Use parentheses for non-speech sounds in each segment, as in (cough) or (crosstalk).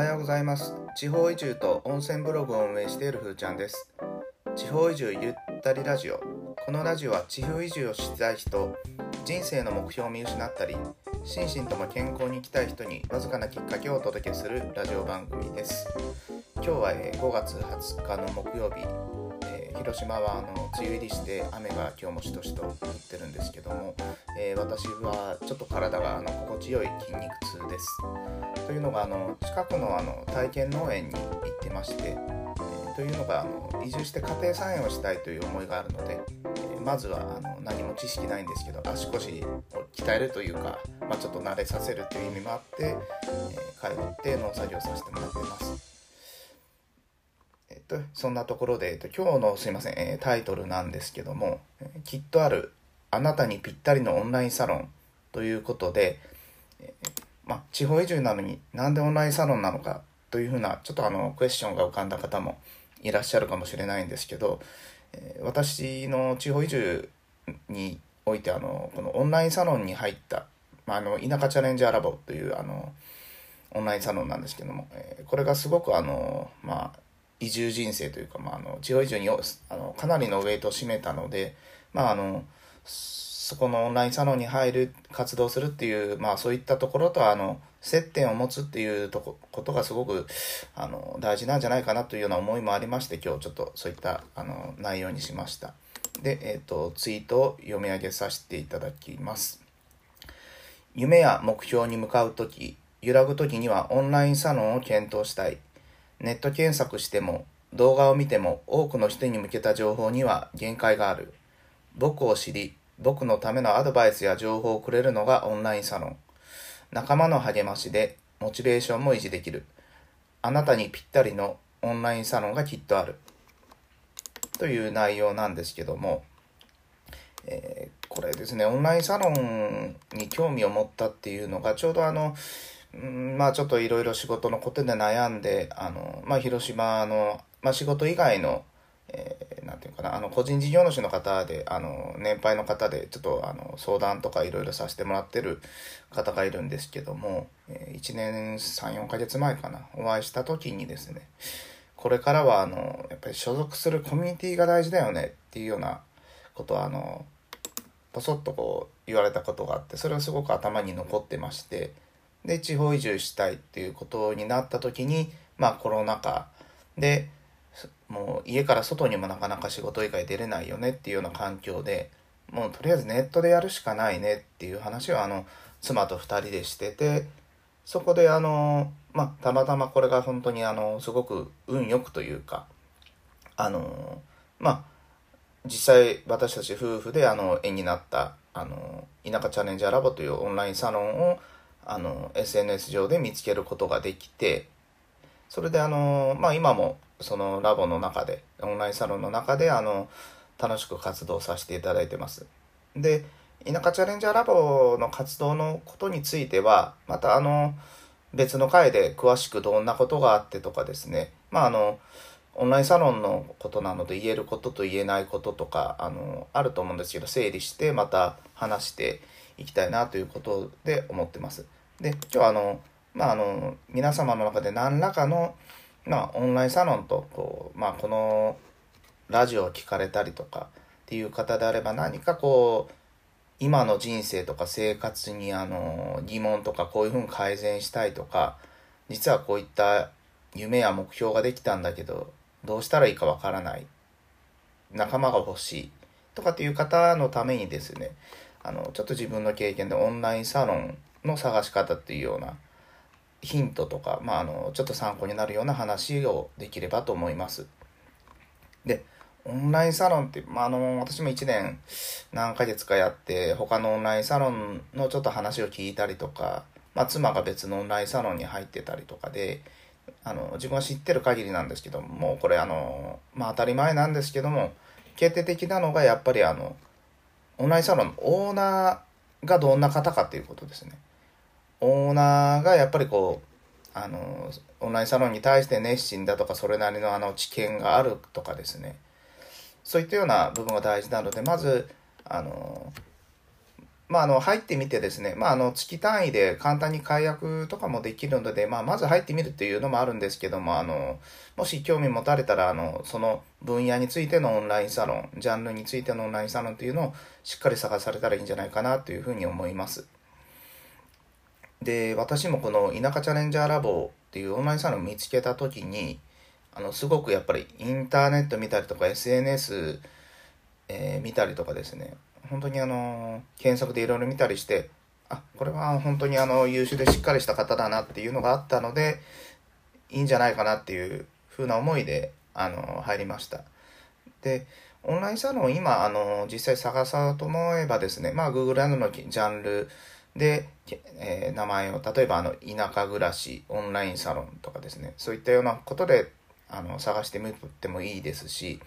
はようございます。地方移住と温泉ブログを運営しているふーちゃんです。地方移住ゆったりラジオ。このラジオは地方移住をしたい人人生の目標を見失ったり心身とも健康に生きたい人にわずかなきっかけをお届けするラジオ番組です。今日は5月20日の木曜日。広島はあの梅雨入りして雨が今日もしとしと降ってるんですけども、えー、私はちょっと体があの心地よい筋肉痛です。というのがあの近くのあの体験農園に行ってまして、えー、というのがあの移住して家庭菜園をしたいという思いがあるので、え、まずはあの何も知識ないんですけど足腰を鍛えるというか、まあ、ちょっと慣れさせるという意味もあって、え通って農作業させてもらってます。と、そんなところで、えっと、今日のすいません、えタイトルなんですけども、きっとあるあなたにぴったりのオンラインサロンということで、えま、地方移住なのになんでオンラインサロンなのかというふうな、ちょっとあの、クエスチョンが浮かんだ方もいらっしゃるかもしれないんですけど、え私の地方移住において、あの、このオンラインサロンに入った、まあ、あの、田舎チャレンジャーラボという、あの、オンラインサロンなんですけども、えこれがすごくあの、まあ、移住人生というか、まあ、あの地方移住にあのかなりのウェイトを占めたので、まあ、あのそこのオンラインサロンに入る活動するっていう、まあ、そういったところとあの接点を持つっていうとこことがすごくあの大事なんじゃないかなというような思いもありまして今日ちょっとそういったあの内容にしました。で、えっ、ー、とツイートを読み上げさせていただきます。夢や目標に向かう時揺らぐ時にはオンラインサロンを検討したい。ネット検索しても動画を見ても多くの人に向けた情報には限界がある。僕を知り、僕のためのアドバイスや情報をくれるのがオンラインサロン。仲間の励ましでモチベーションも維持できる。あなたにぴったりのオンラインサロンがきっとある。という内容なんですけども、えー、これですね、オンラインサロンに興味を持ったっていうのが、ちょうどあの、まあちょっといろいろ仕事のことで悩んで、あの、まあ広島の、まあ仕事以外の、えー、なんていうかな、あの、個人事業主の方で、あの、年配の方で、ちょっと、あの、相談とかいろいろさせてもらってる方がいるんですけども、えー、1年3、4ヶ月前かな、お会いした時にですね、これからは、あの、やっぱり所属するコミュニティが大事だよねっていうようなことは、あの、ポソッとこう言われたことがあって、それはすごく頭に残ってまして、で地方移住したいっていうことになった時にまあコロナ禍でもう家から外にもなかなか仕事以外出れないよねっていうような環境でもうとりあえずネットでやるしかないねっていう話をあの妻と2人でしててそこであのまあたまたまこれが本当にあのすごく運よくというかあのまあ実際私たち夫婦であの縁になったあの田舎チャレンジャーラボというオンラインサロンをあの SNS 上で見つけることができてそれであの、まあ、今もそのラボの中でオンラインサロンの中であの楽しく活動させていただいてますで田舎チャレンジャーラボの活動のことについてはまたあの別の回で詳しくどんなことがあってとかですねまああのオンラインサロンのことなので言えることと言えないこととかあのあると思うんですけど整理してまた話していきたいなということで思ってます。で、今日はあの、まあ、あの、皆様の中で何らかの、まあ、オンラインサロンと、こう、まあ、このラジオを聞かれたりとかっていう方であれば何かこう、今の人生とか生活にあの疑問とかこういうふうに改善したいとか実はこういった夢や目標ができたんだけどどうしたらいいかわからない仲間が欲しいとかっていう方のためにですねあのちょっと自分の経験でオンラインサロンの探し方っていうようなヒントとか、まあ、あのちょっと参考になるような話をできればと思います。でオンラインサロンって、まあ、あの私も1年何ヶ月かやって他のオンラインサロンのちょっと話を聞いたりとか、まあ、妻が別のオンラインサロンに入ってたりとかであの自分は知ってる限りなんですけどもうこれあの、まあ、当たり前なんですけども決定的なのがやっぱりあのオンラインサロンのオーナーがどんな方かっていうことですね。オーナーがやっぱりこう、あの、オンラインサロンに対して熱心だとか、それなりのあの知見があるとかですね。そういったような部分が大事なので、まず、あの、まあ、あの、入ってみてですね、まあ、あの、月単位で簡単に解約とかもできるので、まあ、まず入ってみるっていうのもあるんですけども、あの、もし興味持たれたら、あの、その分野についてのオンラインサロン、ジャンルについてのオンラインサロンっていうのをしっかり探されたらいいんじゃないかなというふうに思います。で、私もこの田舎チャレンジャーラボっていうオンラインサロンを見つけた時に、あの、すごくやっぱりインターネット見たりとか SNS、えー、見たりとかですね、本当にあの、検索でいろいろ見たりして、あ、これは本当にあの、優秀でしっかりした方だなっていうのがあったので、いいんじゃないかなっていう風な思いで、あの、入りました。で、オンラインサロン今、あの、実際探そうと思えばですね、まあ、Google などのジャンルで、えー、名前を、例えばあの、田舎暮らし、オンラインサロンとかですね、そういったようなことで、あの、探してみてもいいですし、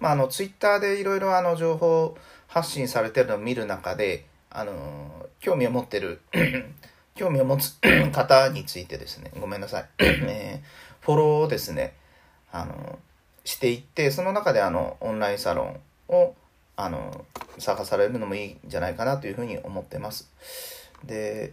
まあ、あの、ツイッターでいろいろあの、情報発信されてるのを見る中で、あの、興味を持ってる (clears throat) 興味を持つ (clears throat) 方についてですね、ごめんなさい、(clears throat) えー、フォローをですね、あの、していって、その中であの、オンラインサロンを、あの、探されるのもいいんじゃないかなというふうに思ってます。で、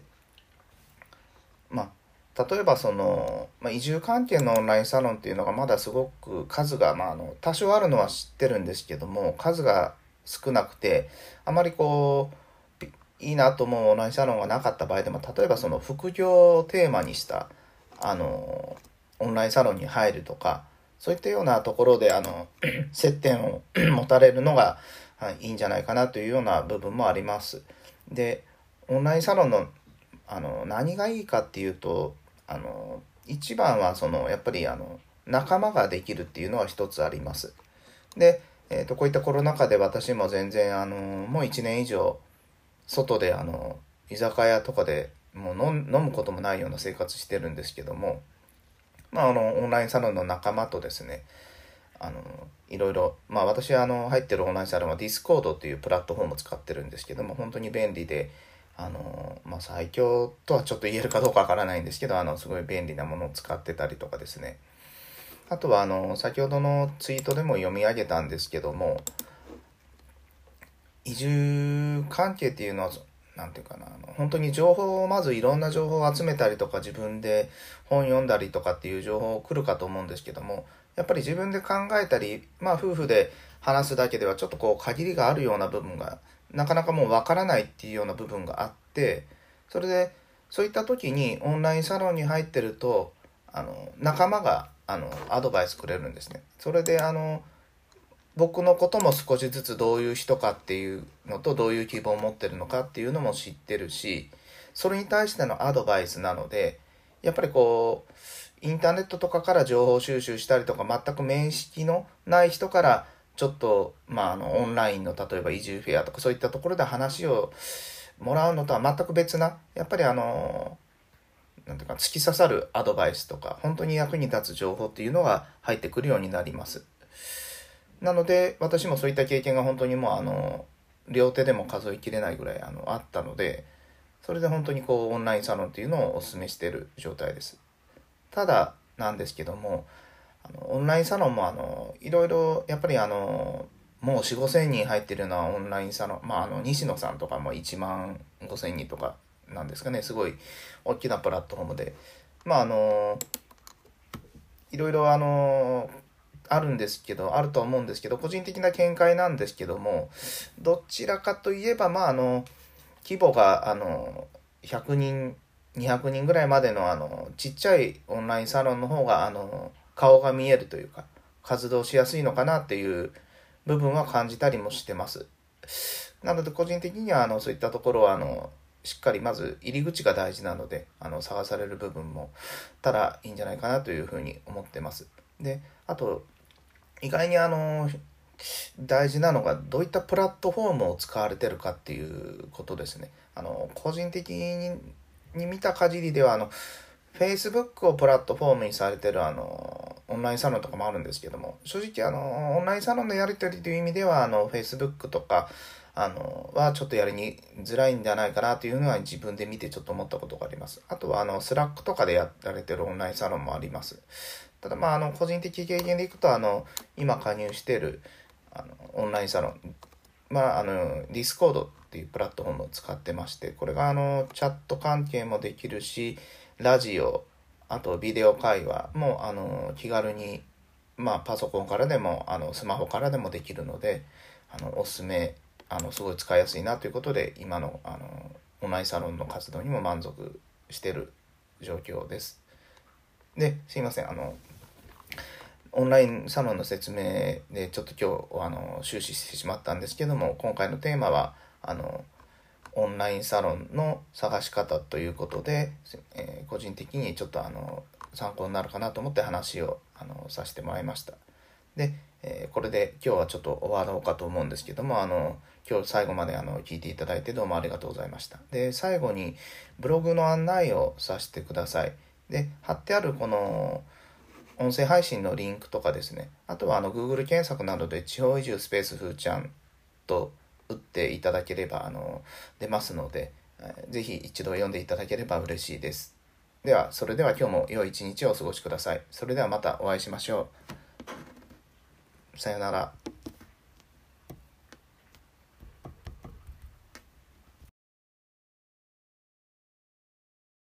まあ、例えばその、まあ、移住関係のオンラインサロンっていうのがまだすごく数が、まあ、あの多少あるのは知ってるんですけども数が少なくてあまりこういいなと思うオンラインサロンがなかった場合でも例えばその副業をテーマにしたあのオンラインサロンに入るとかそういったようなところであの (clears throat) 接点を持たれるのがはいいいんじゃないかなというような部分もあります。でオンラインサロンのあの何がいいかっていうとあの一番はそのやっぱりあの仲間ができるっていうのは一つあります。で、えーと、こういったコロナ禍で私も全然あのもう1年以上外であの居酒屋とかでもう飲むこともないような生活してるんですけども、まあ、あのオンラインサロンの仲間とですねあのいろいろ、まあ、私あの入ってるオンラインサロンは Discord っていうプラットフォームを使ってるんですけども本当に便利であの、まあ、最強とはちょっと言えるかどうかわからないんですけど、あの、すごい便利なものを使ってたりとかですね。あとは、あの、先ほどのツイートでも読み上げたんですけども、移住関係っていうのは、なんていうかな、あの本当に情報を、まずいろんな情報を集めたりとか、自分で本読んだりとかっていう情報来るかと思うんですけども、やっぱり自分で考えたり、まあ夫婦で話すだけではちょっとこう限りがあるような部分がなかなかもうわからないっていうような部分があってそれでそういった時にオンラインサロンに入ってるとあの仲間があのアドバイスくれるんですね。それであの僕のことも少しずつどういう人かっていうのとどういう希望を持ってるのかっていうのも知ってるしそれに対してのアドバイスなのでやっぱりこうインターネットとかから情報収集したりとか全く面識のない人からちょっと、まあ、あの、オンラインの、例えば移住フェアとかそういったところで話をもらうのとは全く別な、やっぱりあの、なんていうか、突き刺さるアドバイスとか、本当に役に立つ情報っていうのが入ってくるようになります。なので、私もそういった経験が本当にもう、あの、両手でも数えきれないぐらいあのあったので、それで本当にこう、オンラインサロンっていうのをお勧めしている状態です。ただ、なんですけども、あのオンラインサロンもあのいろいろやっぱりあのもう4 5千人入ってるようなオンラインサロンまああの西野さんとかも1万5千人とかなんですかね。すごい大きなプラットフォームで。まああのいろいろあのあるんですけどあると思うんですけど個人的な見解なんですけどもどちらかといえばまああの規模があの100人200人ぐらいまでのあのちっちゃいオンラインサロンの方があの顔が見えるというか、活動しやすいのかなっていう部分は感じたりもしてます。なので個人的にはあのそういったところはあのしっかりまず入り口が大事なのであの探される部分もたらいいんじゃないかなというふうに思ってます。であと意外にあの大事なのがどういったプラットフォームを使われてるかっていうことですね。あの個人的に見た限りではあの Facebook をプラットフォームにされてるあの、オンラインサロンとかもあるんですけども、正直あの、オンラインサロンのやり取りという意味では、あの、Facebook とか、あの、はちょっとやりにづらいんじゃないかなというのは自分で見てちょっと思ったことがあります。あとはあの、 Slack とかでやられてるオンラインサロンもあります。ただまあ、あの、個人的経験でいくと、あの、今加入してる、あの、オンラインサロン、まあ、あの、 Discord っていうプラットフォームを使ってまして、これがあの、チャット関係もできるし、ラジオ、あとビデオ会話も、あの、気軽に、まあ、パソコンからでも、あの、スマホからでもできるので、あの、おすすめ、あの、すごい使いやすいなということで、今の、あの、オンラインサロンの活動にも満足してる状況です。で、すいません、あの、オンラインサロンの説明でちょっと今日あの終始してしまったんですけども今回のテーマはあのオンラインサロンの探し方ということで、えー、個人的にちょっとあの参考になるかなと思って話をあのさせてもらいました。で、えー、これで今日はちょっと終わろうかと思うんですけどもあの今日最後まであの聞いていただいてどうもありがとうございました。で最後にブログの案内をさせてください。で貼ってあるこの音声配信のリンクとかですね、あとはあの Google 検索などで地方移住スペースふーちゃんと打っていただければあの出ますので、ぜひ一度読んでいただければ嬉しいです。では、それでは今日も良い一日をお過ごしください。それではまたお会いしましょう。さよなら。